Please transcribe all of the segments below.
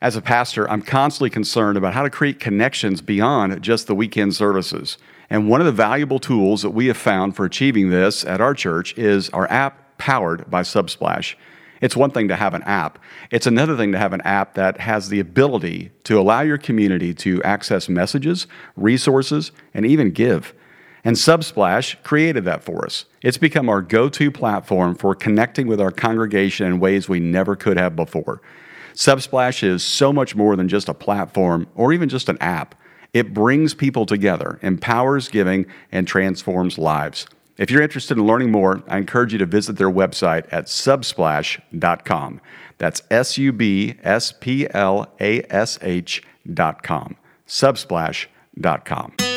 As a pastor, I'm constantly concerned about how to create connections beyond just the weekend services. And one of the valuable tools that we have found for achieving this at our church is our app powered by Subsplash. It's one thing to have an app, it's another thing to have an app that has the ability to allow your community to access messages, resources, and even give. And Subsplash created that for us. It's become our go to platform for connecting with our congregation in ways we never could have before. Subsplash is so much more than just a platform or even just an app. It brings people together, empowers giving, and transforms lives. If you're interested in learning more, I encourage you to visit their website at subsplash.com. That's S U B S P L A S H.com. Subsplash.com.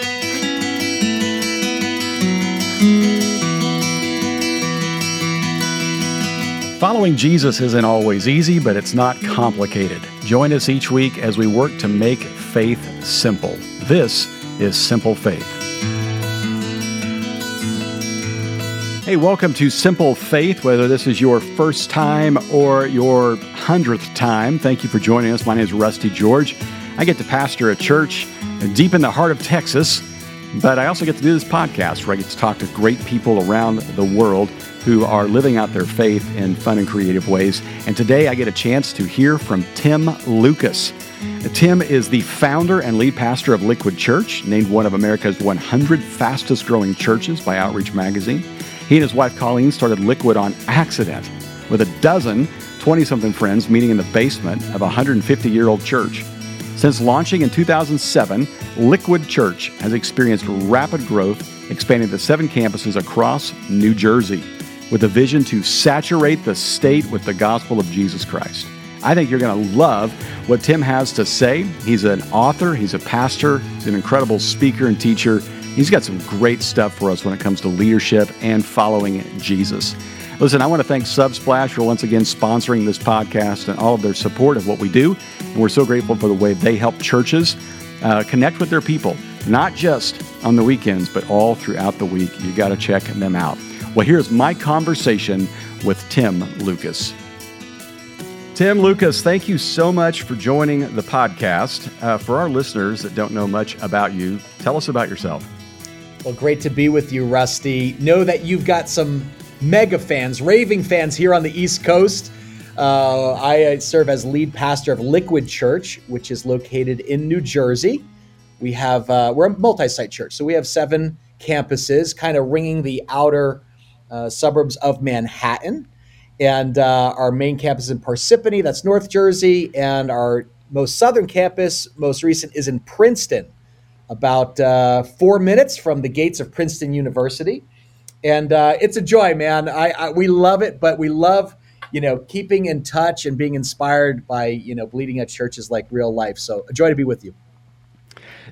Following Jesus isn't always easy, but it's not complicated. Join us each week as we work to make faith simple. This is Simple Faith. Hey, welcome to Simple Faith. Whether this is your first time or your hundredth time, thank you for joining us. My name is Rusty George. I get to pastor a church deep in the heart of Texas, but I also get to do this podcast where I get to talk to great people around the world who are living out their faith in fun and creative ways. And today I get a chance to hear from Tim Lucas. Tim is the founder and lead pastor of Liquid Church, named one of America's 100 fastest growing churches by Outreach Magazine. He and his wife Colleen started Liquid on accident with a dozen 20 something friends meeting in the basement of a 150 year old church. Since launching in 2007, Liquid Church has experienced rapid growth, expanding to seven campuses across New Jersey with a vision to saturate the state with the gospel of Jesus Christ. I think you're going to love what Tim has to say. He's an author, he's a pastor, he's an incredible speaker and teacher. He's got some great stuff for us when it comes to leadership and following Jesus. Listen, I want to thank Subsplash for once again sponsoring this podcast and all of their support of what we do. And we're so grateful for the way they help churches uh, connect with their people, not just on the weekends, but all throughout the week. You got to check them out. Well, here's my conversation with Tim Lucas. Tim Lucas, thank you so much for joining the podcast. Uh, for our listeners that don't know much about you, tell us about yourself. Well, great to be with you, Rusty. Know that you've got some mega fans, raving fans here on the East Coast. Uh, I serve as lead pastor of Liquid Church, which is located in New Jersey. We have uh, we're a multi-site church, so we have seven campuses, kind of ringing the outer uh, suburbs of Manhattan. And uh, our main campus in Parsippany, that's North Jersey. And our most southern campus, most recent, is in Princeton, about uh, four minutes from the gates of Princeton University. And uh, it's a joy, man. I, I, we love it, but we love you know keeping in touch and being inspired by you know bleeding at churches like real life. So a joy to be with you.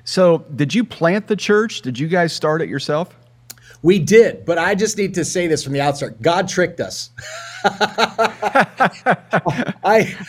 So, did you plant the church? Did you guys start it yourself? We did, but I just need to say this from the outset. God tricked us. I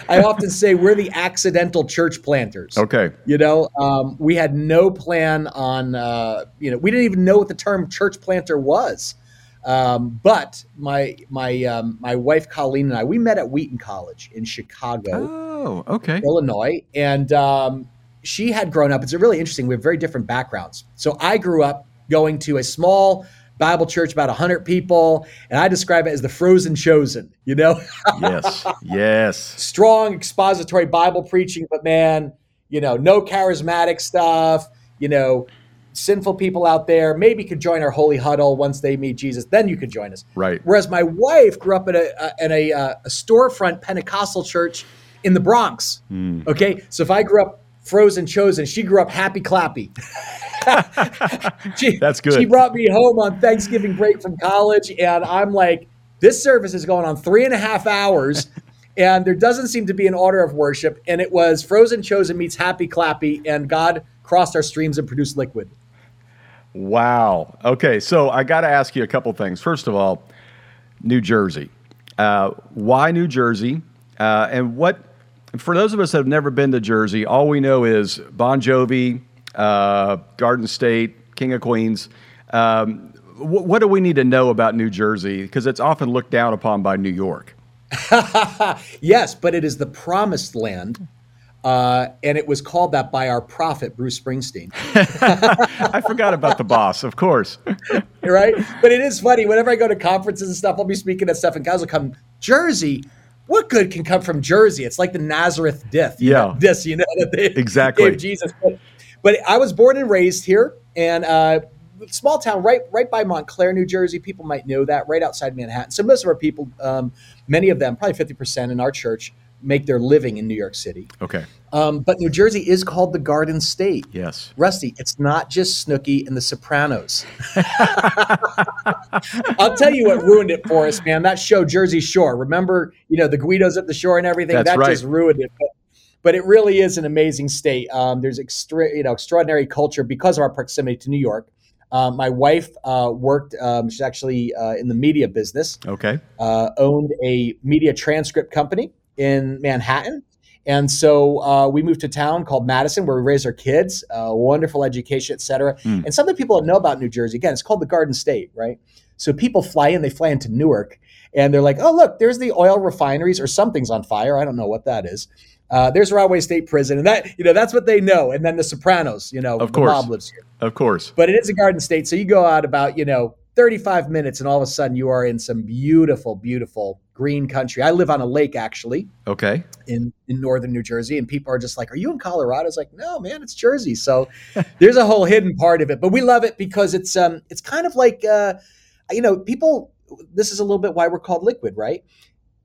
I often say we're the accidental church planters. Okay. You know, um, we had no plan on. Uh, you know, we didn't even know what the term church planter was. Um, but my my um, my wife Colleen and I we met at Wheaton College in Chicago. Oh, okay. Illinois, and um, she had grown up. It's really interesting. We have very different backgrounds. So I grew up going to a small Bible church, about 100 people. And I describe it as the frozen chosen, you know? yes, yes. Strong expository Bible preaching, but man, you know, no charismatic stuff, you know, sinful people out there maybe could join our holy huddle once they meet Jesus. Then you could join us. Right. Whereas my wife grew up in a, in a, a storefront Pentecostal church in the Bronx. Mm. Okay. So if I grew up frozen chosen, she grew up happy clappy. she, That's good. She brought me home on Thanksgiving break from college, and I'm like, this service is going on three and a half hours, and there doesn't seem to be an order of worship. And it was Frozen Chosen meets Happy Clappy, and God crossed our streams and produced liquid. Wow. Okay, so I got to ask you a couple things. First of all, New Jersey. Uh, why New Jersey? Uh, and what, for those of us that have never been to Jersey, all we know is Bon Jovi, uh, Garden State, King of Queens. Um, wh- what do we need to know about New Jersey? Because it's often looked down upon by New York. yes, but it is the promised land Uh, and it was called that by our prophet, Bruce Springsteen. I forgot about the boss, of course. right? But it is funny. Whenever I go to conferences and stuff, I'll be speaking at stuff, and guys will come, Jersey. What good can come from Jersey? It's like the Nazareth death. Yeah. Know, this, you know, that they exactly. gave Jesus. But, but, I was born and raised here, and uh, small town right right by Montclair, New Jersey. People might know that, right outside Manhattan. So most of our people, um, many of them, probably fifty percent in our church, make their living in New York City. Okay. Um, but New Jersey is called the Garden State. Yes. Rusty, it's not just Snooki and the Sopranos. I'll tell you what ruined it for us, man. That show, Jersey Shore. Remember, you know, the Guidos at the shore and everything? That's that right. just ruined it. But, but, it really is an amazing state. Um, there's extra, you know, extraordinary culture because of our proximity to New York. Uh, my wife uh, worked, um, she's actually uh, in the media business. Okay. Uh, owned a media transcript company in Manhattan. And so uh, we moved to a town called Madison, where we raised our kids, uh, wonderful education, et cetera. Mm. And something people don't know about New Jersey, again, it's called the Garden State, right? So people fly in, they fly into Newark, and they're like, oh, look, there's the oil refineries, or something's on fire. I don't know what that is. Uh, there's Rahway State Prison, and that you know that's what they know. And then the Sopranos, you know, of the course. mob lives here. Of course. But it is a Garden State, so you go out about you know 35 minutes, and all of a sudden you are in some beautiful, beautiful green country. I live on a lake actually. Okay. In in northern New Jersey, and people are just like, "Are you in Colorado?" It's like, "No, man, it's Jersey." So there's a whole hidden part of it, but we love it because it's um it's kind of like uh, you know people. This is a little bit why we're called Liquid, right?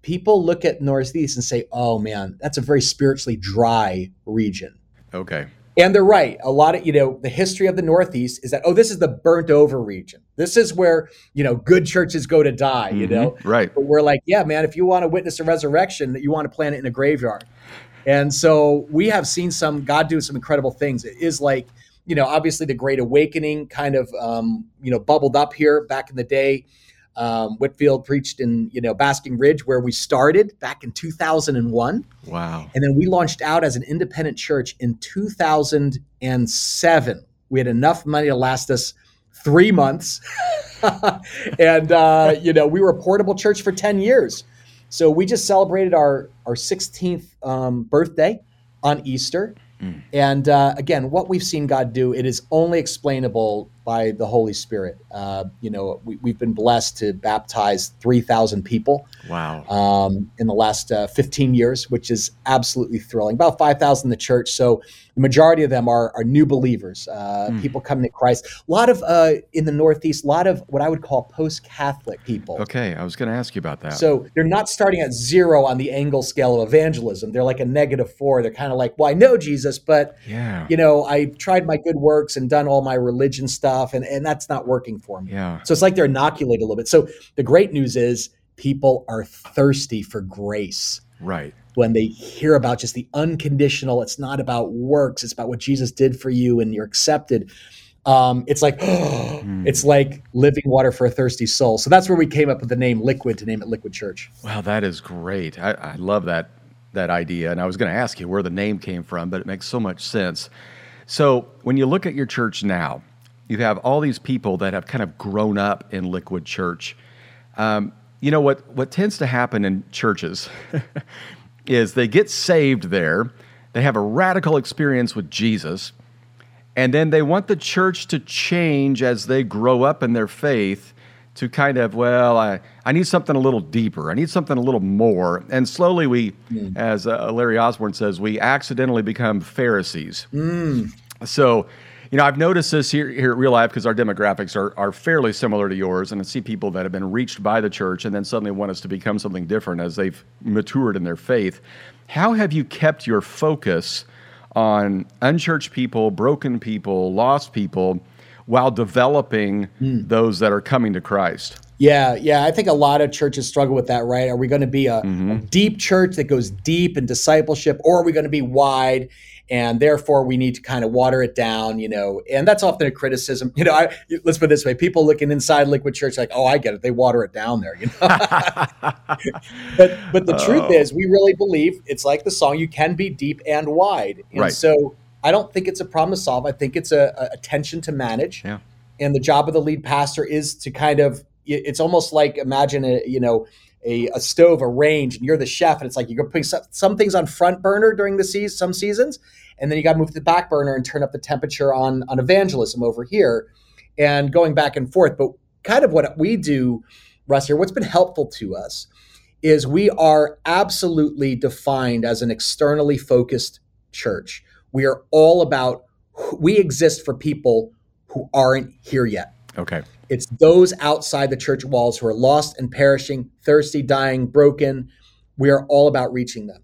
People look at Northeast and say, "Oh man, that's a very spiritually dry region." Okay. And they're right. A lot of, you know, the history of the Northeast is that, oh, this is the burnt over region. This is where, you know, good churches go to die, you Mhm. know? Right. But we're like, yeah, man, if you want to witness a resurrection, you want to plant it in a graveyard. And so we have seen some, God do some incredible things. It is like, you know, obviously the Great Awakening kind of, um, you know, bubbled up here back in the day. Um, Whitefield preached in, you know, Basking Ridge, where we started back in 2001. Wow. And then we launched out as an independent church in 2007. We had enough money to last us three months. and, uh, you know, we were a portable church for 10 years. So we just celebrated our, our 16th um, birthday on Easter. Mm. And uh, again, what we've seen God do, it is only explainable by the Holy Spirit. Uh, you know, we, have been blessed to baptize 3,000 people Wow. um, in the last uh, 15 years, which is absolutely thrilling. About 5,000 in the church. So the majority of them are, are new believers, uh, Mm. people coming to Christ. A lot of, uh, in the Northeast, a lot of what I would call post Catholic people. Okay. I was going to ask you about that. So they're not starting at zero on the Engel scale of evangelism. They're like a negative four. They're kind of like, well, I know Jesus, but yeah. you know, I tried my good works and done all my religion stuff, and, and that's not working for me. Yeah. So it's like they're inoculated a little bit. So the great news is people are thirsty for grace Right. when they hear about just the unconditional. It's not about works; it's about what Jesus did for you, and you're accepted. Um, it's like it's like living water for a thirsty soul. So that's where we came up with the name Liquid to name it Liquid Church. Wow, that is great. I, I love that that idea. And I was going to ask you where the name came from, but it makes so much sense. So when you look at your church now, you have all these people that have kind of grown up in Liquid Church. Um, you know what? What tends to happen in churches is they get saved there, they have a radical experience with Jesus, and then they want the church to change as they grow up in their faith to kind of, well, I, I need something a little deeper. I need something a little more. And slowly we, as uh, Larry Osborne says, we accidentally become Pharisees. So, you know, I've noticed this here, here at Real Life because our demographics are, are fairly similar to yours. And I see people that have been reached by the church and then suddenly want us to become something different as they've matured in their faith. How have you kept your focus on unchurched people, broken people, lost people, while developing hmm. those that are coming to Christ? Yeah, yeah. I think a lot of churches struggle with that, right? Are we going to be a, a mm-hmm. deep church that goes deep in discipleship, or are we going to be wide and therefore we need to kind of water it down, you know? And that's often a criticism. You know, I, let's put it this way: people looking inside Liquid Church, like, oh, I get it. They water it down there, you know. but but the truth Oh. is, we really believe it's like the song: you can be deep and wide. And Right. so I don't think it's a problem to solve. I think it's a, a tension to manage Yeah. and the job of the lead pastor is to kind of it's almost like imagine a you know a, a stove, a range, and you're the chef, and it's like you're putting some, some things on front burner during the season, some seasons, and then you got to move to the back burner and turn up the temperature on on evangelism over here, and going back and forth. But kind of what we do, Russ, here, what's been helpful to us is we are absolutely defined as an externally focused church. We are all about we exist for people who aren't here yet. Okay. It's those outside the church walls who are lost and perishing, thirsty, dying, broken. We are all about reaching them.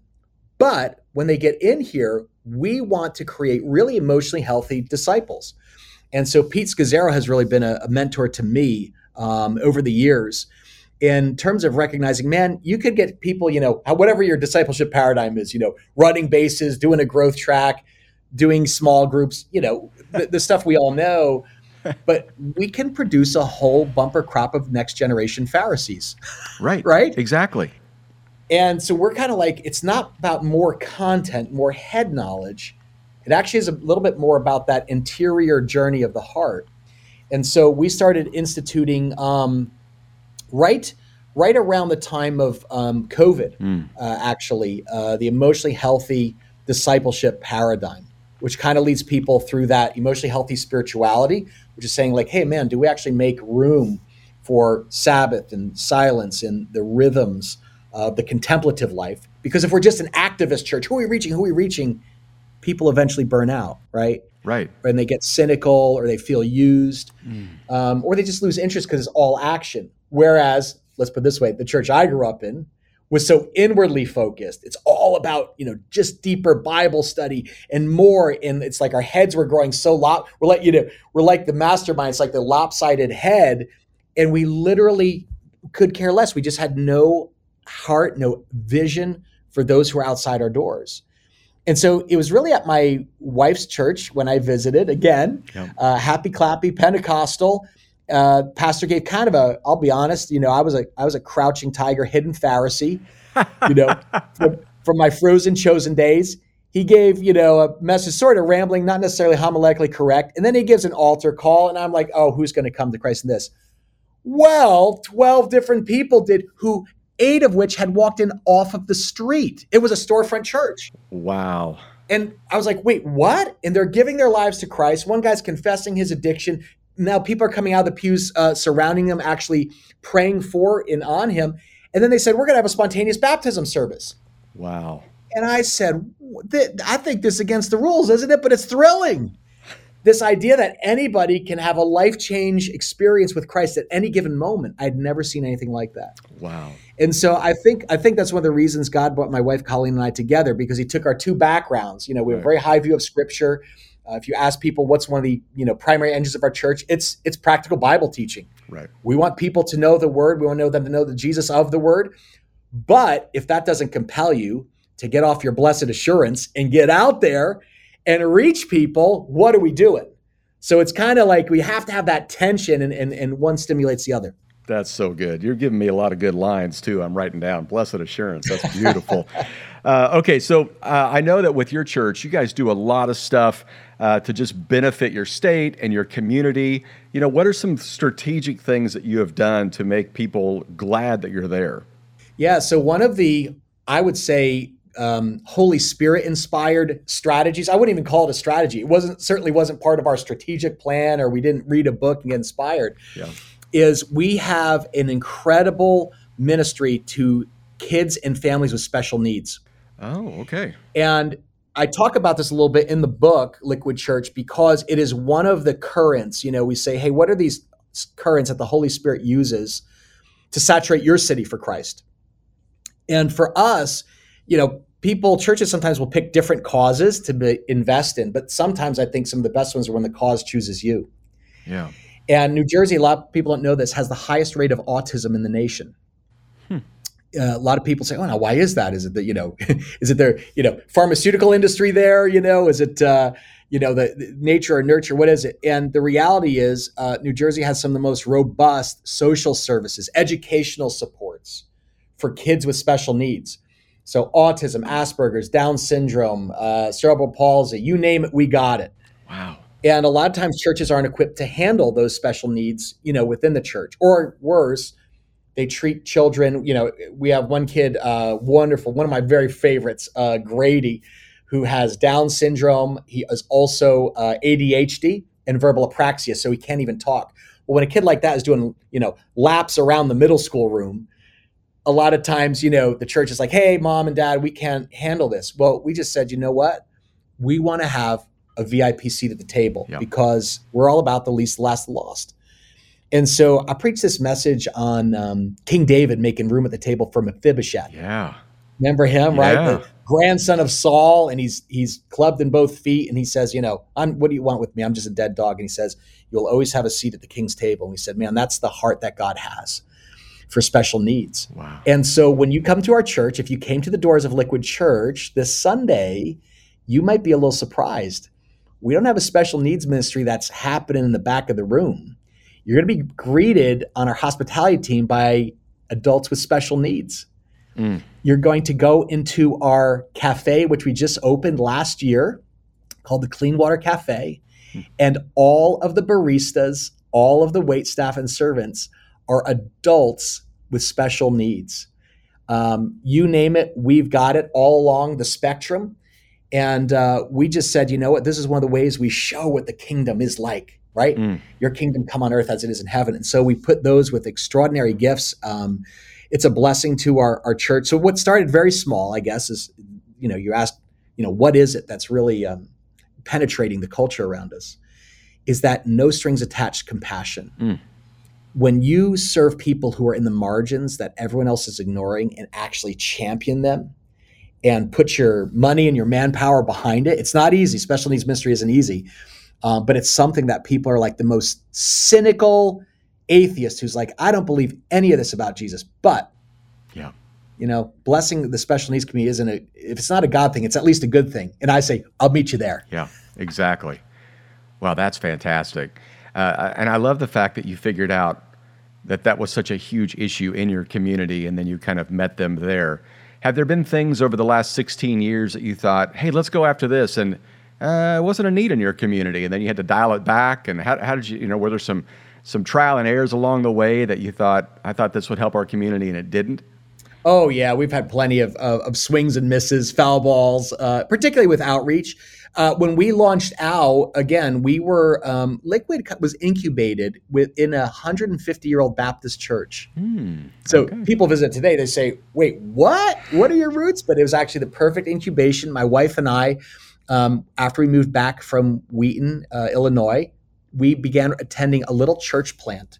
But when they get in here, we want to create really emotionally healthy disciples. And so Pete Scazzero has really been a, a mentor to me um, over the years in terms of recognizing, man, you could get people, you know, whatever your discipleship paradigm is, you know, running bases, doing a growth track, doing small groups, you know, the, the stuff we all know. But we can produce a whole bumper crop of next generation Pharisees. Right. right. Exactly. And so we're kind of like, it's not about more content, more head knowledge. It actually is a little bit more about that interior journey of the heart. And so we started instituting um, right right around the time of um, COVID, mm. uh, actually, uh, the emotionally healthy discipleship paradigm, which kind of leads people through that emotionally healthy spirituality, which is saying, like, hey, man, do we actually make room for Sabbath and silence and the rhythms of the contemplative life? Because if we're just an activist church, who are we reaching? Who are we reaching? People eventually burn out, right? Right. And they get cynical or they feel used mm. um, or they just lose interest because it's all action. Whereas, let's put it this way, the church I grew up in was so inwardly focused. It's all about, you know, just deeper Bible study and more. And it's like our heads were growing so lop. We're like, you know, we're like the mastermind. It's like the lopsided head. And we literally could care less. We just had no heart, no vision for those who are outside our doors. And so it was really at my wife's church when I visited again, yep. uh, happy clappy Pentecostal. Uh, pastor gave kind of a, I'll be honest, you know, I was a, I was a crouching tiger, hidden Pharisee, you know, from, from, my frozen chosen days. He gave, you know, a message, sort of rambling, not necessarily homiletically correct. And then he gives an altar call. And I'm like, oh, who's going to come to Christ in this? Well, 12 different people did who eight of which had walked in off of the street. It was a storefront church. Wow. And I was like, wait, what? And they're giving their lives to Christ. One guy's confessing his addiction. Now people are coming out of the pews uh, surrounding him, actually praying for and on him. And then they said, we're going to have a spontaneous baptism service. Wow. And I said, I think this is against the rules, isn't it? But it's thrilling this idea that anybody can have a life change experience with Christ at any given moment. I'd never seen anything like that. Wow. And so I think I think that's one of the reasons God brought my wife Colleen and I together because he took our two backgrounds. You know, we have a very high view of scripture. Uh, if you ask people what's one of the you know primary engines of our church, it's it's practical Bible teaching. Right. We want people to know the word. We want to know them to know the Jesus of the word. But if that doesn't compel you to get off your blessed assurance and get out there and reach people, what are we doing? So it's kind of like we have to have that tension, and, and, and one stimulates the other. That's so good. You're giving me a lot of good lines too. I'm writing down. Blessed assurance. That's beautiful. uh, okay, so uh, I know that with your church, you guys do a lot of stuff uh, to just benefit your state and your community. You know, what are some strategic things that you have done to make people glad that you're there? Yeah. So one of the, I would say, um, Holy Spirit inspired strategies. I wouldn't even call it a strategy. It wasn't certainly wasn't part of our strategic plan, or we didn't read a book and get inspired. Yeah. Is we have an incredible ministry to kids and families with special needs. Oh, okay. And I talk about this a little bit in the book Liquid Church because it is one of the currents. You know, we say, hey, what are these currents that the Holy Spirit uses to saturate your city for Christ? And for us, you know, people, churches sometimes will pick different causes to be, invest in, but sometimes I think some of the best ones are when the cause chooses you. Yeah. And New Jersey, a lot of people don't know this, has the highest rate of autism in the nation. Uh, a lot of people say, "Oh, now why is that? Is it that you know, is it their you know pharmaceutical industry there? You know, is it uh, you know the, the, nature or nurture? What is it?" And the reality is, uh, New Jersey has some of the most robust social services, educational supports for kids with special needs. So autism, Asperger's, Down syndrome, uh, cerebral palsy, you name it, we got it. Wow. And a lot of times churches aren't equipped to handle those special needs, you know, within the church. Or worse, They treat children. You know, we have one kid, uh, wonderful, one of my very favorites, uh, Grady, who has Down syndrome. He is also uh, ADHD and verbal apraxia, so he can't even talk. Well, when a kid like that is doing, you know, laps around the middle school room, a lot of times, you know, the church is like, "Hey, mom and dad, we can't handle this." Well, we just said, you know what? We want to have a VIP seat at the table yep. because we're all about the least, last, lost. And so I preached this message on um, King David making room at the table for Mephibosheth. Yeah. Remember him, yeah. right? The grandson of Saul, and he's he's clubbed in both feet, and he says, you know, I'm what do you want with me? I'm just a dead dog. And he says, You'll always have a seat at the king's table. And he said, Man, that's the heart that God has for special needs. Wow. And so when you come to our church, if you came to the doors of Liquid Church this Sunday, you might be a little surprised. We don't have a special needs ministry that's happening in the back of the room you're going to be greeted on our hospitality team by adults with special needs. Mm. You're going to go into our cafe, which we just opened last year, called the Clean Water Cafe. Mm. And all of the baristas, all of the wait staff and servants are adults with special needs. Um, you name it, we've got it all along the spectrum. And uh, we just said, you know what? This is one of the ways we show what the kingdom is like right? Mm. Your kingdom come on earth as it is in heaven. And so we put those with extraordinary gifts. Um, it's a blessing to our, our church. So what started very small, I guess, is, you know, you asked, you know, what is it that's really um, penetrating the culture around us? Is that no strings attached compassion. Mm. When you serve people who are in the margins that everyone else is ignoring and actually champion them, and put your money and your manpower behind it. It's not easy. Special needs ministry isn't easy uh, but it's something that people are like the most cynical atheist who's like, I don't believe any of this about Jesus. But, yeah, you know, blessing the special needs community isn't a, if it's not a God thing, it's at least a good thing. And I say, I'll meet you there. Yeah, exactly. Wow, that's fantastic. Uh, and I love the fact that you figured out that that was such a huge issue in your community and then you kind of met them there. Have there been things over the last 16 years that you thought, hey, let's go after this? And uh, it wasn't a need in your community, and then you had to dial it back. And how, how did you, you know, were there some some trial and errors along the way that you thought I thought this would help our community and it didn't? Oh yeah, we've had plenty of of, of swings and misses, foul balls, uh, particularly with outreach. Uh, when we launched out again, we were um, Liquid was incubated within a 150 year old Baptist church. Hmm, so okay. people visit today, they say, "Wait, what? What are your roots?" But it was actually the perfect incubation. My wife and I um, after we moved back from Wheaton, uh, Illinois, we began attending a little church plant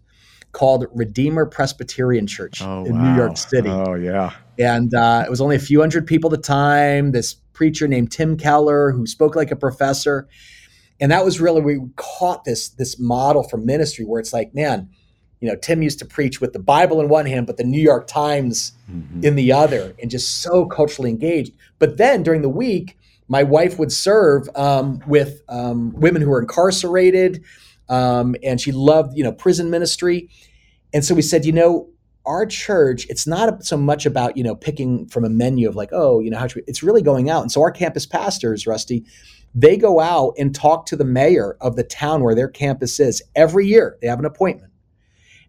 called Redeemer Presbyterian Church oh, in wow. New York City. Oh, yeah. And uh, it was only a few hundred people at the time. This preacher named Tim Keller, who spoke like a professor. And that was really we caught this this model for ministry where it's like, man, you know, Tim used to preach with the Bible in one hand, but the New York Times mm-hmm. in the other, and just so culturally engaged. But then during the week, my wife would serve um, with um, women who were incarcerated, um, and she loved you know prison ministry. And so we said, you know, our church, it's not so much about you know picking from a menu of like, oh, you know, how we, it's really going out. And so our campus pastors, Rusty, they go out and talk to the mayor of the town where their campus is every year. They have an appointment.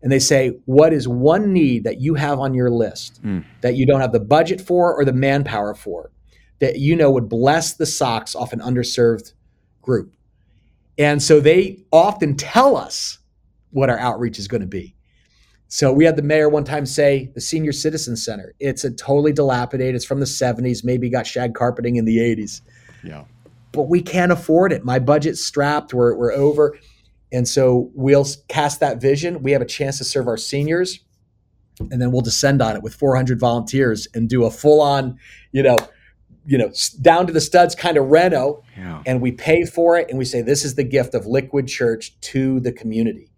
And they say, What is one need that you have on your list mm. that you don't have the budget for or the manpower for? That you know would bless the socks off an underserved group. And so they often tell us what our outreach is going to be. So we had the mayor one time say the senior citizen center. It's a totally dilapidated. It's from the 70s, maybe got shag carpeting in the 80s. Yeah. But we can't afford it. My budget's strapped. We're, we're over. And so we'll cast that vision. We have a chance to serve our seniors. And then we'll descend on it with 400 volunteers and do a full on, you know, you know, down to the studs kind of reno, yeah. and we pay for it, and we say this is the gift of Liquid Church to the community.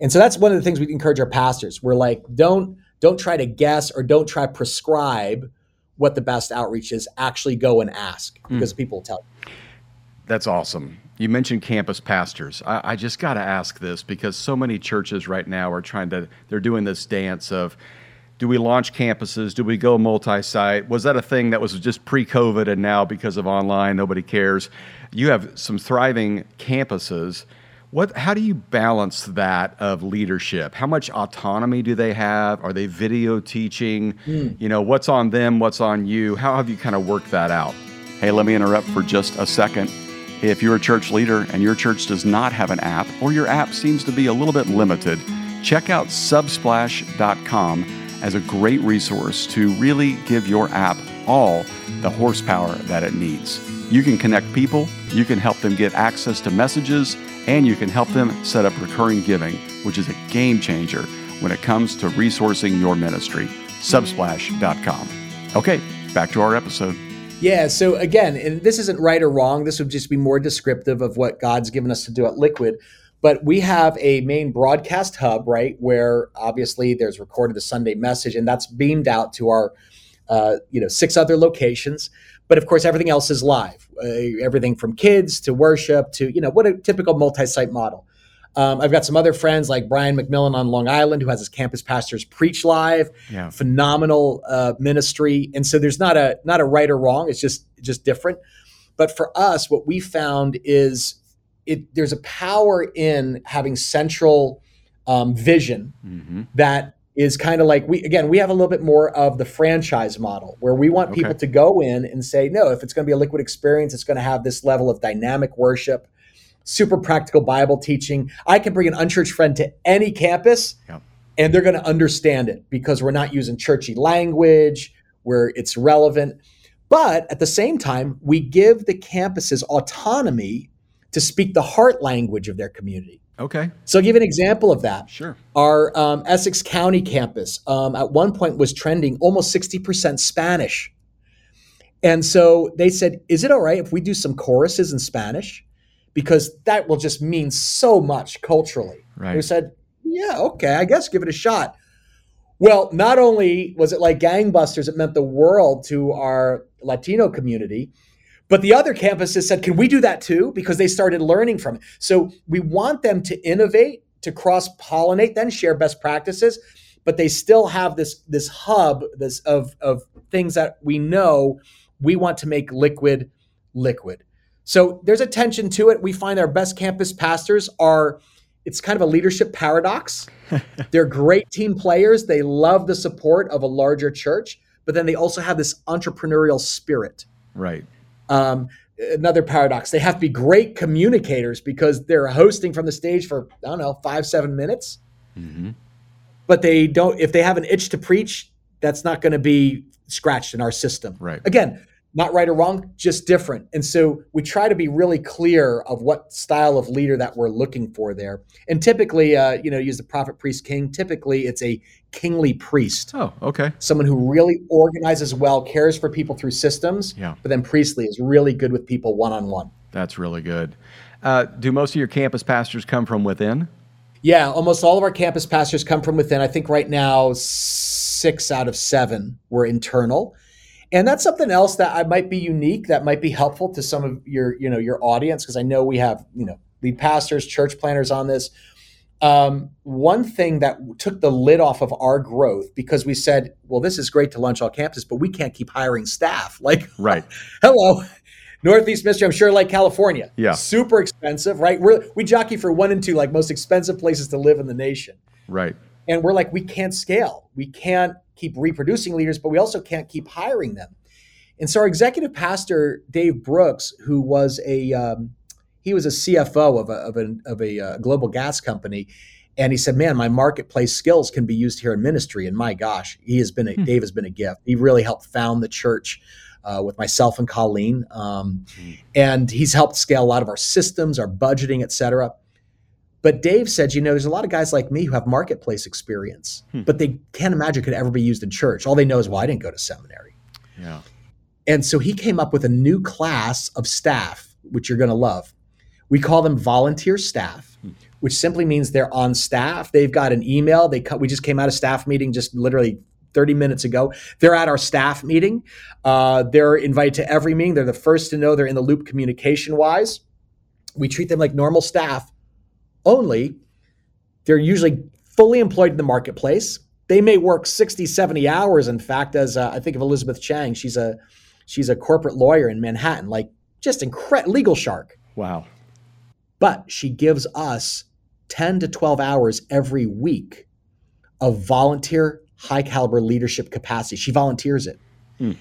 And so that's one of the things we encourage our pastors. We're like, don't don't try to guess or don't try to prescribe what the best outreach is. Actually, go and ask hmm. because mm. people will tell you. That's awesome. You mentioned campus pastors. I, I just got to ask this because so many churches right now are trying to. They're doing this dance of do we launch campuses? Do we go multi site? Was that a thing that was just pre COVID and now because of online, nobody cares? You have some thriving campuses. What? How do you balance that of leadership? How much autonomy do they have? Are they video teaching? Mm. You know, what's on them? What's on you? How have you kind of worked that out? Hey, let me interrupt for just a second. If you're a church leader and your church does not have an app, or your app seems to be a little bit limited, check out Subsplash.com as a great resource to really give your app all the horsepower that it needs. You can connect people, you can help them get access to messages, and you can help them set up recurring giving, which is a game changer when it comes to resourcing your ministry. Subsplash.com. Okay, back to our episode. Yeah, so again, and this isn't right or wrong. This would just be more descriptive of what God's given us to do at Liquid. But we have a main broadcast hub, right, where obviously there's recorded the Sunday message, and that's beamed out to our, uh, you know, six other locations. But of course, everything else is live. Uh, everything from kids to worship to you know what a typical multi-site model. Um, I've got some other friends like Brian McMillan on Long Island, who has his campus pastors preach live. Yeah. Phenomenal uh, ministry, and so there's not a not a right or wrong. It's just just different. But for us, what we found is it. There's a power in having central um, vision mm-hmm. that is kind of like we again we have a little bit more of the franchise model where we want people to go in and say no if it's going to be a liquid experience it's going to have this level of dynamic worship super practical bible teaching i can bring an unchurched friend to any campus yep. and they're going to understand it because we're not using churchy language where it's relevant but at the same time we give the campuses autonomy to speak the heart language of their community Okay. So I'll give an example of that. Sure. Our um, Essex County campus um, at one point was trending almost 60% Spanish. And so they said, is it all right if we do some choruses in Spanish? Because that will just mean so much culturally. Right. We said, yeah, okay, I guess give it a shot. Well, not only was it like gangbusters, it meant the world to our Latino community but the other campuses said, can we do that too? Because they started learning from it. So we want them to innovate, to cross pollinate, then share best practices. But they still have this this hub this of of things that we know we want to make liquid liquid. So there's a tension to it. We find our best campus pastors are it's kind of a leadership paradox. They're great team players. They love the support of a larger church, but then they also have this entrepreneurial spirit. Right. Um, another paradox. They have to be great communicators because they're hosting from the stage for, I don't know, five, seven minutes. Mm-hmm. But they don't, if they have an itch to preach, that's not going to be scratched in our system. Right. Again, not right or wrong, just different. And so we try to be really clear of what style of leader that we're looking for there. And typically, uh, you know, use the prophet, priest, king. Typically, it's a kingly priest. Oh, okay. Someone who really organizes well, cares for people through systems. Yeah. But then priestly is really good with people one on one. That's really good. Uh, do most of your campus pastors come from within? Yeah, almost all of our campus pastors come from within. I think right now, six out of seven were internal and that's something else that I might be unique that might be helpful to some of your you know your audience because I know we have you know lead pastors, church planters on this. Um, one thing that took the lid off of our growth because we said, well, this is great to launch all campuses, but we can't keep hiring staff. Like, right? hello, Northeast Mystery. I'm sure like California. Yeah, super expensive, right? We're we jockey for one and two like most expensive places to live in the nation. Right. And we're like, we can't scale. We can't keep reproducing leaders, but we also can't keep hiring them. And so our executive pastor, Dave Brooks, who was a um, he was a CFO of a, of a, of a uh, global gas company. And he said, man, my marketplace skills can be used here in ministry. And my gosh, he has been, a, hmm. Dave has been a gift. He really helped found the church uh, with myself and Colleen. Um, hmm. And he's helped scale a lot of our systems, our budgeting, et cetera. But Dave said, you know, there's a lot of guys like me who have marketplace experience, hmm. but they can't imagine could ever be used in church. All they know is, well, I didn't go to seminary. Yeah. And so he came up with a new class of staff, which you're going to love. We call them volunteer staff, which simply means they're on staff. They've got an email. They we just came out of staff meeting just literally 30 minutes ago. They're at our staff meeting. Uh, they're invited to every meeting. They're the first to know. They're in the loop communication wise. We treat them like normal staff only, they're usually fully employed in the marketplace. They may work 60, 70 hours. In fact, as uh, I think of Elizabeth Chang, she's a she's a corporate lawyer in Manhattan, like just incredible legal shark. Wow. But she gives us 10 to 12 hours every week of volunteer high caliber leadership capacity. She volunteers it. Mm.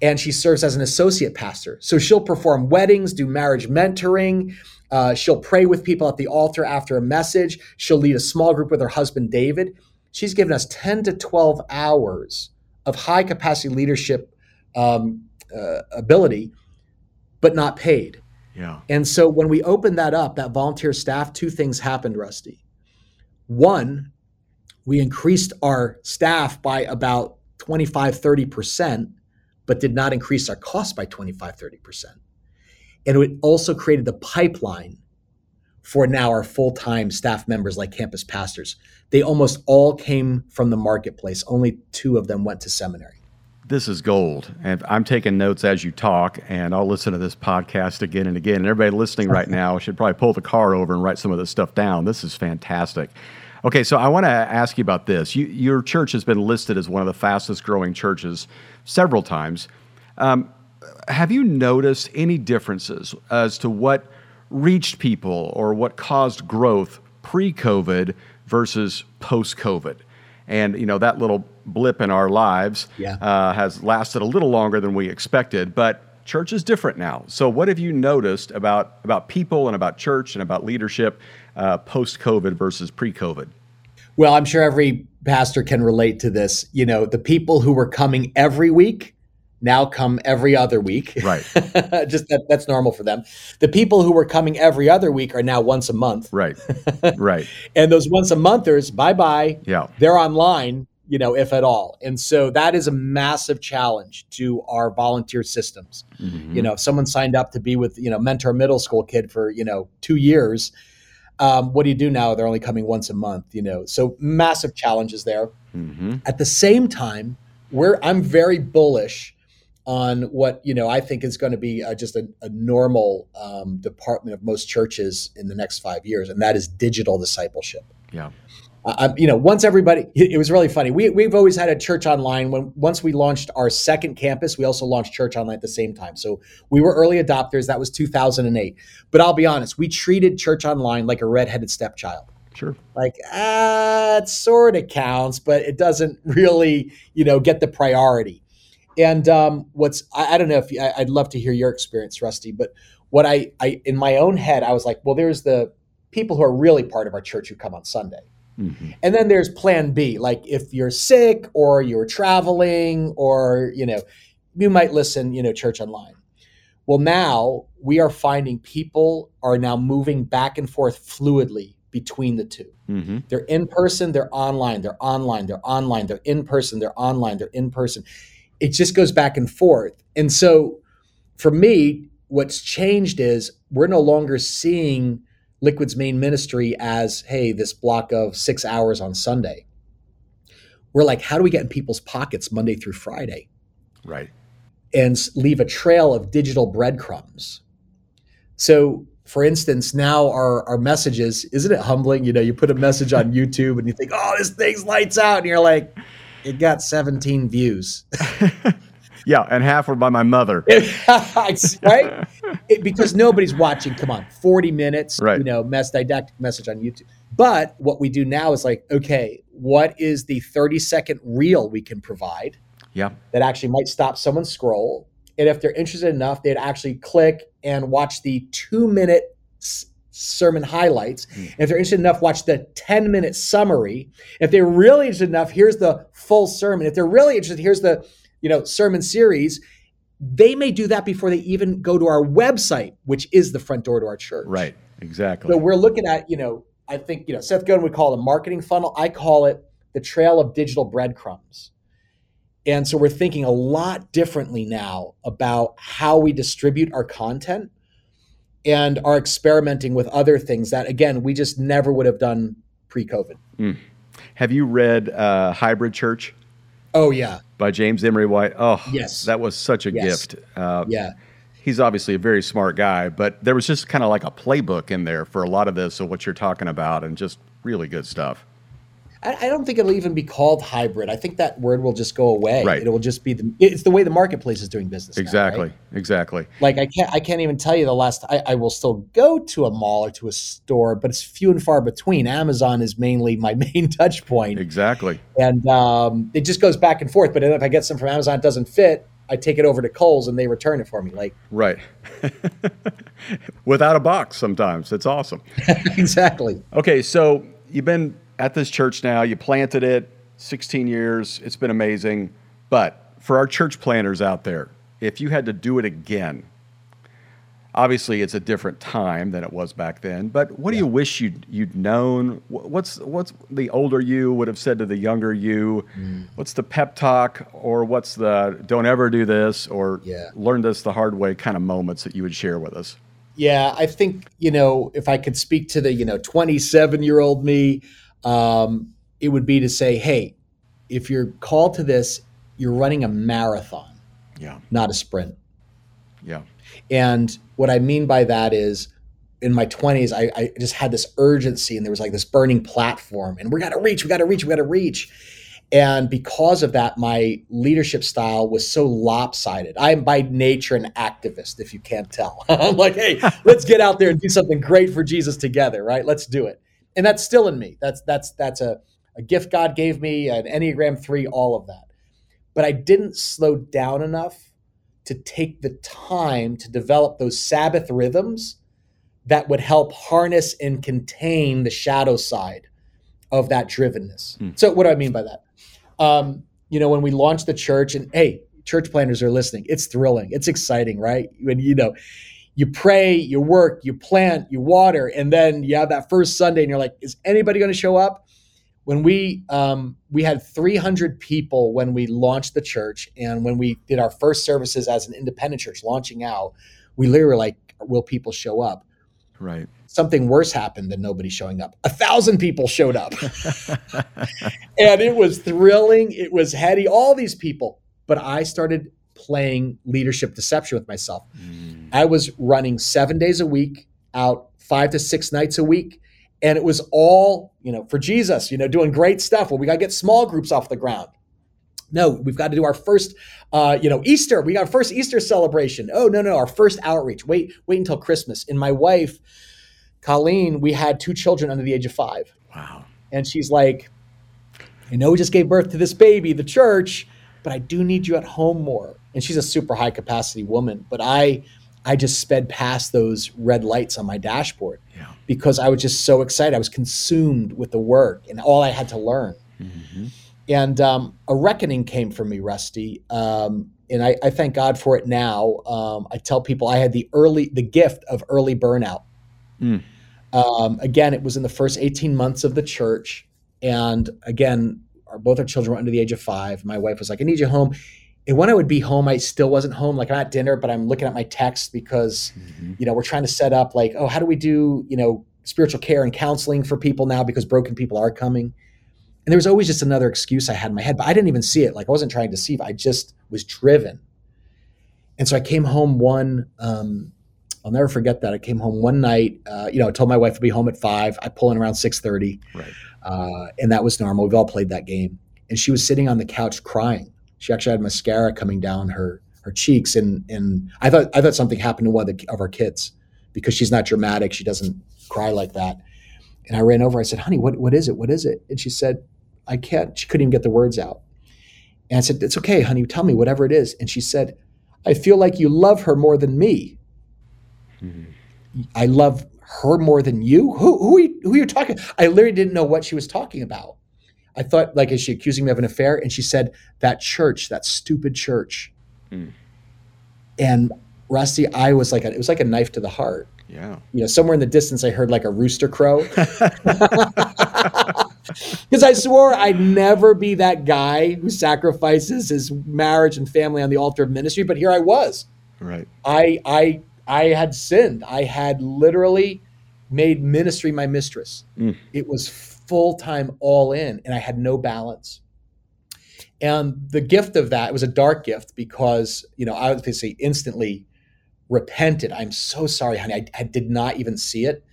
And she serves as an associate pastor. So she'll perform weddings, do marriage mentoring. Uh, she'll pray with people at the altar after a message. She'll lead a small group with her husband, David. She's given us 10 to 12 hours of high capacity leadership um, uh, ability, but not paid. Yeah. And so when we opened that up, that volunteer staff, two things happened, Rusty. One, we increased our staff by about 25, 30%, but did not increase our cost by 25, 30%. And it also created the pipeline for now our full time staff members like campus pastors. They almost all came from the marketplace, only two of them went to seminary. This is gold. And I'm taking notes as you talk, and I'll listen to this podcast again and again. And everybody listening right now should probably pull the car over and write some of this stuff down. This is fantastic. Okay, so I want to ask you about this. You, your church has been listed as one of the fastest growing churches several times. Um, have you noticed any differences as to what reached people or what caused growth pre COVID versus post COVID? And you know that little blip in our lives yeah. uh, has lasted a little longer than we expected, but church is different now. So, what have you noticed about about people and about church and about leadership uh, post COVID versus pre COVID? Well, I'm sure every pastor can relate to this. You know, the people who were coming every week now come every other week. Right. Just that, that's normal for them. The people who were coming every other week are now once a month. Right. Right. and those once a monthers, bye bye. Yeah. They're online, you know, if at all. And so that is a massive challenge to our volunteer systems. Mm-hmm. You know, if someone signed up to be with, you know, mentor middle school kid for, you know, two years, um, what do you do now? They're only coming once a month, you know. So massive challenges there. Mm-hmm. At the same time, we're I'm very bullish on what you know I think is going to be uh, just a, a normal um, department of most churches in the next five years, and that is digital discipleship. Yeah. Uh, you know, once everybody, it was really funny. We, we've always had a church online. When once we launched our second campus, we also launched church online at the same time. So we were early adopters. That was 2008. But I'll be honest, we treated church online like a redheaded stepchild. Sure. Like, ah, it sort of counts, but it doesn't really, you know, get the priority. And um, what's I, I, don't know if I, would love to hear your experience, Rusty. But what I, I in my own head, I was like, well, there's the people who are really part of our church who come on Sunday Mm-hmm. And then there's plan B, like if you're sick or you're traveling or, you know, you might listen, you know, church online. Well, now we are finding people are now moving back and forth fluidly between the 2 mm-hmm. They're in person, they're online, they're online, they're online, they're in person, they're online, they're in person. It just goes back and forth. And so for me, what's changed is we're no longer seeing Liquid's main ministry as, hey, this block of six hours on Sunday. We're like, how do we get in people's pockets Monday through Friday? Right. And leave a trail of digital breadcrumbs. So, for instance, now our, our messages, isn't it humbling? You know, you put a message on YouTube and you think, oh, this thing's lights out. And you're like, it got 17 views. Yeah, and half were by my mother. right? It, because nobody's watching. Come on, 40 minutes, right. you know, mess didactic message on YouTube. But what we do now is like, okay, what is the 30 second reel we can provide? Yeah. That actually might stop someone's scroll. And if they're interested enough, they'd actually click and watch the two minute s- sermon highlights. Mm. If they're interested enough, watch the 10 minute summary. If they're really interested enough, here's the full sermon. If they're really interested, here's the you know, sermon series, they may do that before they even go to our website, which is the front door to our church. Right. Exactly. So we're looking at, you know, I think, you know, Seth Godin would call it a marketing funnel. I call it the trail of digital breadcrumbs. And so we're thinking a lot differently now about how we distribute our content and are experimenting with other things that, again, we just never would have done pre COVID. Mm. Have you read uh, Hybrid Church? Oh, yeah by James Emery White. Oh, yes, that was such a yes. gift. Uh, yeah, he's obviously a very smart guy, but there was just kind of like a playbook in there for a lot of this of what you're talking about, and just really good stuff. I, I, don't think it'll even be called hybrid. I think that word will just go away. Right. It will just be the. It's the way the marketplace is doing business. Exactly. Now, right? Exactly. Like I can't. I can't even tell you the last. I, I will still go to a mall or to a store, but it's few and far between. Amazon is mainly my main touch point. Exactly. And um, it just goes back and forth. But if I get some from Amazon, it doesn't fit. I take it over to Kohl's and they return it for me. Like right, without a box. Sometimes it's awesome. exactly. Okay, so you've been at this church now. You planted it 16 years. It's been amazing. But for our church planters out there, if you had to do it again, obviously it's a different time than it was back then. But what do you wish you'd you'd known? What's what's the older you would have said to the younger you? Mm. What's the pep talk, or what's the don't ever do this, or yeah. learn this the hard way kind of moments that you would share with us? Yeah, I think you know if I could speak to the you know 27 year old me, um, it would be to say, hey, if you're called to this, you're running a marathon, yeah, not a sprint. Yeah. And what I mean by that is in my 20s, I, I just had this urgency and there was like this burning platform and we got to reach, we got to reach, we got to reach. And because of that, my leadership style was so lopsided. I'm by nature an activist, if you can't tell. I'm like, hey, let's get out there and do something great for Jesus together, right? Let's do it. And that's still in me. That's that's that's a, a gift God gave me, an Enneagram 3, all of that. But I didn't slow down enough to take the time to develop those Sabbath rhythms that would help harness and contain the shadow side of that drivenness. Hmm. So, what do I mean by that? Um, you know, when we launched the church, and hey, church planters are listening, it's thrilling, it's exciting, right? When you know, you pray, you work, you plant, you water, and then you have that first Sunday, and you're like, is anybody going to show up? when we um, we had 300 people when we launched the church and when we did our first services as an independent church launching out we literally were like will people show up? Right. Something worse happened than nobody showing up. A thousand people showed up. And it was thrilling it was heady all these people. But i started playing leadership deception with myself. Mm. I was running seven days a week out five to six nights a week. And it was all you know for jesus you know doing great stuff well we got to get small groups off the ground. No we've got to do our first uh, you know easter. We got our first easter celebration. Oh no no our first outreach. Wait wait until christmas. And my wife colleen we had two children under the age of five. Wow. And she's like i know we just gave birth to this baby the church but i do need you at home more. And she's a super high capacity woman but i I just sped past those red lights on my dashboard yeah. because I was just so excited. I was consumed with the work and all I had to learn. Mm-hmm. And um, a reckoning came for me, Rusty. Um, and I, I, thank God for it now. Um, I tell people I had the early, the gift of early burnout. Mm. again, it was in the first 18 months of the church. And again, our, both our children were under the age of five. My wife was like, I need you home and when I would be home, I still wasn't home. Like I'm at dinner, but I'm looking at my text because, mm-hmm. you know, we're trying to set up like, oh, how do we do, you know, spiritual care and counseling for people now because broken people are coming. And there was always just another excuse I had in my head, but I didn't even see it. Like I wasn't trying to deceive. I just was driven. And so I came home one, um, I'll never forget that. I came home one night, uh, you know, I told my wife to be home at five. I pull in around 630. Right. Uh, and that was normal. We've all played that game. And she was sitting on the couch crying she actually had mascara coming down her her cheeks, and and I thought I thought something happened to one of, the, of our kids because she's not dramatic. She doesn't cry like that. And I ran over. I said, "Honey, what what is it? What is it?" And she said, "I can't." She couldn't even get the words out. And I said, "It's okay, honey. Tell me whatever it is." And she said, "I feel like you love her more than me. Mm-hmm. I love her more than you. Who who are you, who are you talking?" I literally didn't know what she was talking about. I thought, like, is she accusing me of an affair? And she said, that church, that stupid church. Mm. And Rusty, I was like, a, it was like a knife to the heart. Yeah. You know, somewhere in the distance, I heard like a rooster crow. Because I swore I'd never be that guy who sacrifices his marriage and family on the altar of ministry. But here I was. Right. I, I, I had sinned. I had literally made ministry my mistress. Mm. It was full time all in, and I had no balance. And the gift of that was a dark gift because, you know, I obviously instantly repented. I'm so sorry, honey. I, I did not even see it.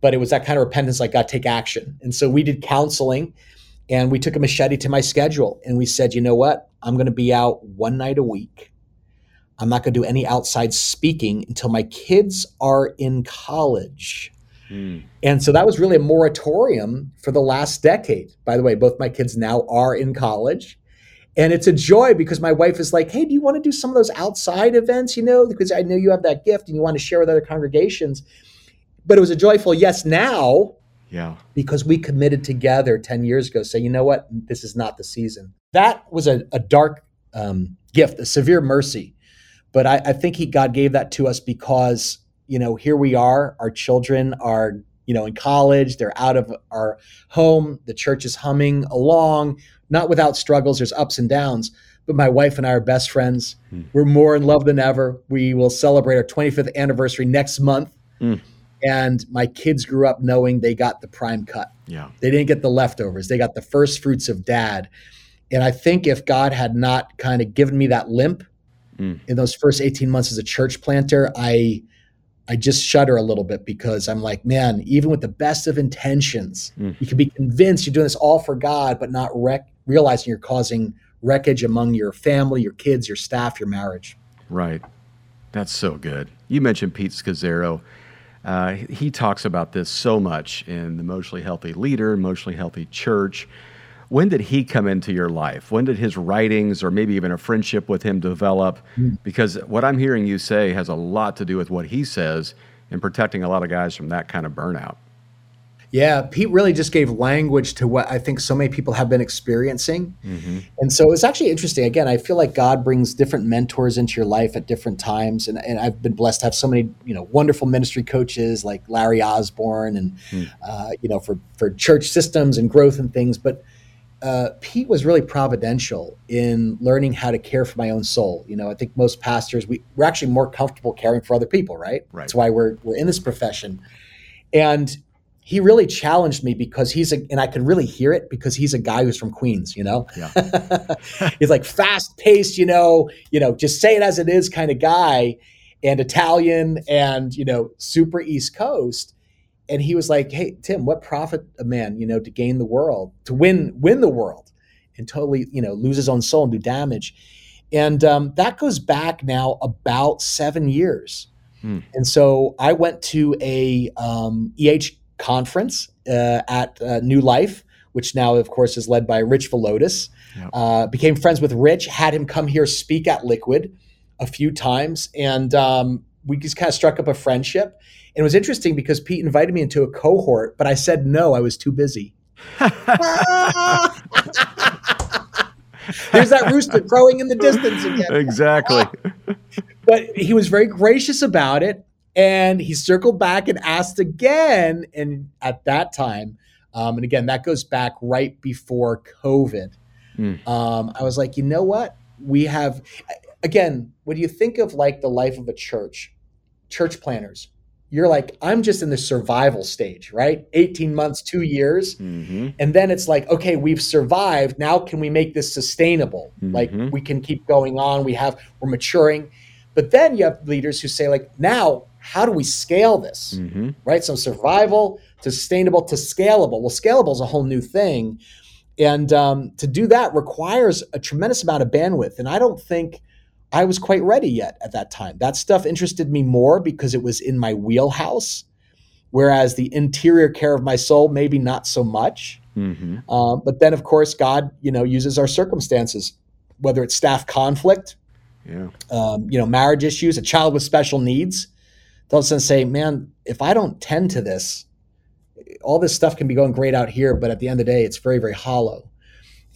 But it was that kind of repentance like, God, take action. And so we did counseling. And we took a machete to my schedule and we said, you know what? I'm going to be out one night a week. I'm not going to do any outside speaking until my kids are in college. Mm. And so that was really a moratorium for the last decade. By the way, both my kids now are in college. And it's a joy because my wife is like, hey, do you want to do some of those outside events? You know, because I know you have that gift and you want to share with other congregations. But it was a joyful yes now. Yeah. Because we committed together 10 years ago, say, you know what? This is not the season. That was a, a dark um, gift, a severe mercy. But I, I think he God gave that to us because you know, here we are, our children are, you know, in college, they're out of our home, the church is humming along, not without struggles, there's ups and downs. But my wife and I are best friends. Mm. We're more in love than ever. We will celebrate our 25th anniversary next month. Mm. And my kids grew up knowing they got the prime cut. Yeah. They didn't get the leftovers. They got the first fruits of dad. And I think if God had not kind of given me that limp mm. in those first 18 months as a church planter, I I just shudder a little bit because I'm like, man, even with the best of intentions, mm. you can be convinced you're doing this all for God, but not rec- realizing you're causing wreckage among your family, your kids, your staff, your marriage. Right. That's so good. You mentioned Pete Scazzero. Uh, he talks about this so much in the Emotionally Healthy Leader, Emotionally Healthy Church. When did he come into your life? When did his writings or maybe even a friendship with him develop? Mm. Because what I'm hearing you say has a lot to do with what he says in protecting a lot of guys from that kind of burnout. Yeah, Pete really just gave language to what I think so many people have been experiencing. Mm-hmm. And so it's actually interesting. Again, I feel like God brings different mentors into your life at different times. And, and I've been blessed to have so many, you know, wonderful ministry coaches like Larry Osborne and, mm. uh, you know, for, for church systems and growth and things. But uh, Pete was really providential in learning how to care for my own soul. You know, I think most pastors we, we're actually more comfortable caring for other people, right? Right. That's why we're we're in this profession. And he really challenged me because he's a and I could really hear it because he's a guy who's from Queens, you know? Yeah. he's like fast paced, you know, you know, just say it as it is kind of guy and Italian and, you know, super East Coast and he was like, "Hey Tim, what profit a man, you know, to gain the world, to win win the world, and totally, you know, lose his own soul and do damage." And um, that goes back now about seven years. Hmm. And so I went to a um, EH conference uh, at uh, New Life, which now, of course, is led by Rich Villodas. Yep. Uh, became friends with Rich, had him come here speak at Liquid a few times, and um, we just kind of struck up a friendship. And it was interesting because Pete invited me into a cohort, but I said no, I was too busy. There's that rooster crowing in the distance again. Exactly. but he was very gracious about it. And he circled back and asked again. And at that time, um, and again, that goes back right before COVID. Mm. Um, I was like, you know what? We have, again, when you think of like the life of a church, church planters, you're like, I'm just in the survival stage, right? 18 months, two years. Mm-hmm. And then it's like, okay, we've survived. Now can we make this sustainable? Mm-hmm. Like we can keep going on. We have, we're maturing. But then you have leaders who say, like, now, how do we scale this? Mm-hmm. Right? So survival to sustainable to scalable. Well, scalable is a whole new thing. And um, to do that requires a tremendous amount of bandwidth. And I don't think I was quite ready yet at that time. That stuff interested me more because it was in my wheelhouse, whereas the interior care of my soul, maybe not so much. Mm-hmm. Um, but then, of course, God, you know, uses our circumstances, whether it's staff conflict, yeah. um, you know, marriage issues, a child with special needs. They'll say, man, if I don't tend to this, all this stuff can be going great out here, but at the end of the day, it's very, very hollow.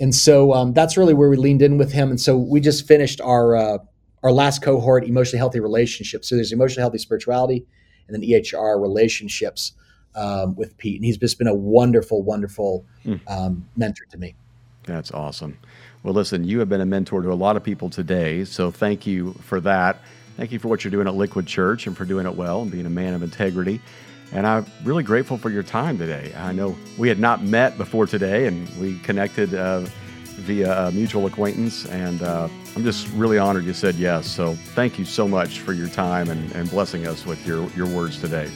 And so um, that's really where we leaned in with him. And so we just finished our uh, our last cohort, emotionally healthy relationships. So there's emotionally healthy spirituality, and then EHR relationships um, with Pete. And he's just been a wonderful, wonderful mm. um, mentor to me. That's awesome. Well, listen, you have been a mentor to a lot of people today. So thank you for that. Thank you for what you're doing at Liquid Church and for doing it well and being a man of integrity. And I'm really grateful for your time today. I know we had not met before today, and we connected uh, via a mutual acquaintance. And uh, I'm just really honored you said yes. So thank you so much for your time and, and blessing us with your, your words today.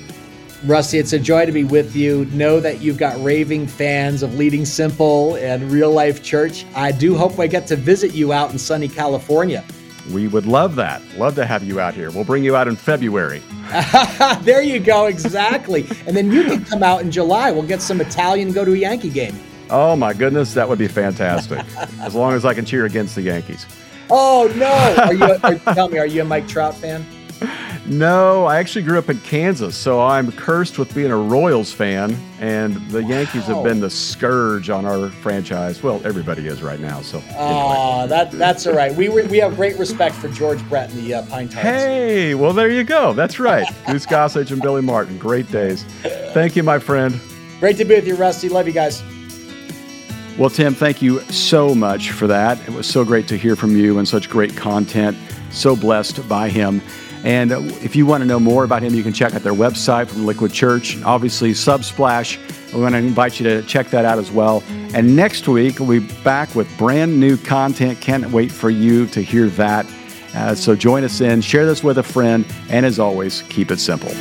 Rusty, it's a joy to be with you. Know that you've got raving fans of Leading Simple and Real Life Church. I do hope I get to visit you out in sunny California. We would love that. Love to have you out here. We'll bring you out in February. there you go, exactly. and then you can come out in July. We'll get some Italian, go to a Yankee game. Oh my goodness, that would be fantastic. as long as I can cheer against the Yankees. Oh no! Are you? Are, tell me, are you a Mike Trout fan? No, I actually grew up in Kansas, so I'm cursed with being a Royals fan, and the wow. Yankees have been the scourge on our franchise. Well, everybody is right now. So, oh, anyway. that that's all right. We we have great respect for George Brett and the uh, Pine Tar. Hey, well, there you go. That's right. Goose Gossage and Billy Martin. Great days. Thank you, my friend. Great to be with you, Rusty. Love you guys. Well, Tim, thank you so much for that. It was so great to hear from you and such great content. So blessed by him. And if you want to know more about him, you can check out their website from Liquid Church. Obviously, Subsplash. We want to invite you to check that out as well. And next week, we'll be back with brand new content. Can't wait for you to hear that. Uh, so join us in, share this with a friend, and as always, keep it simple.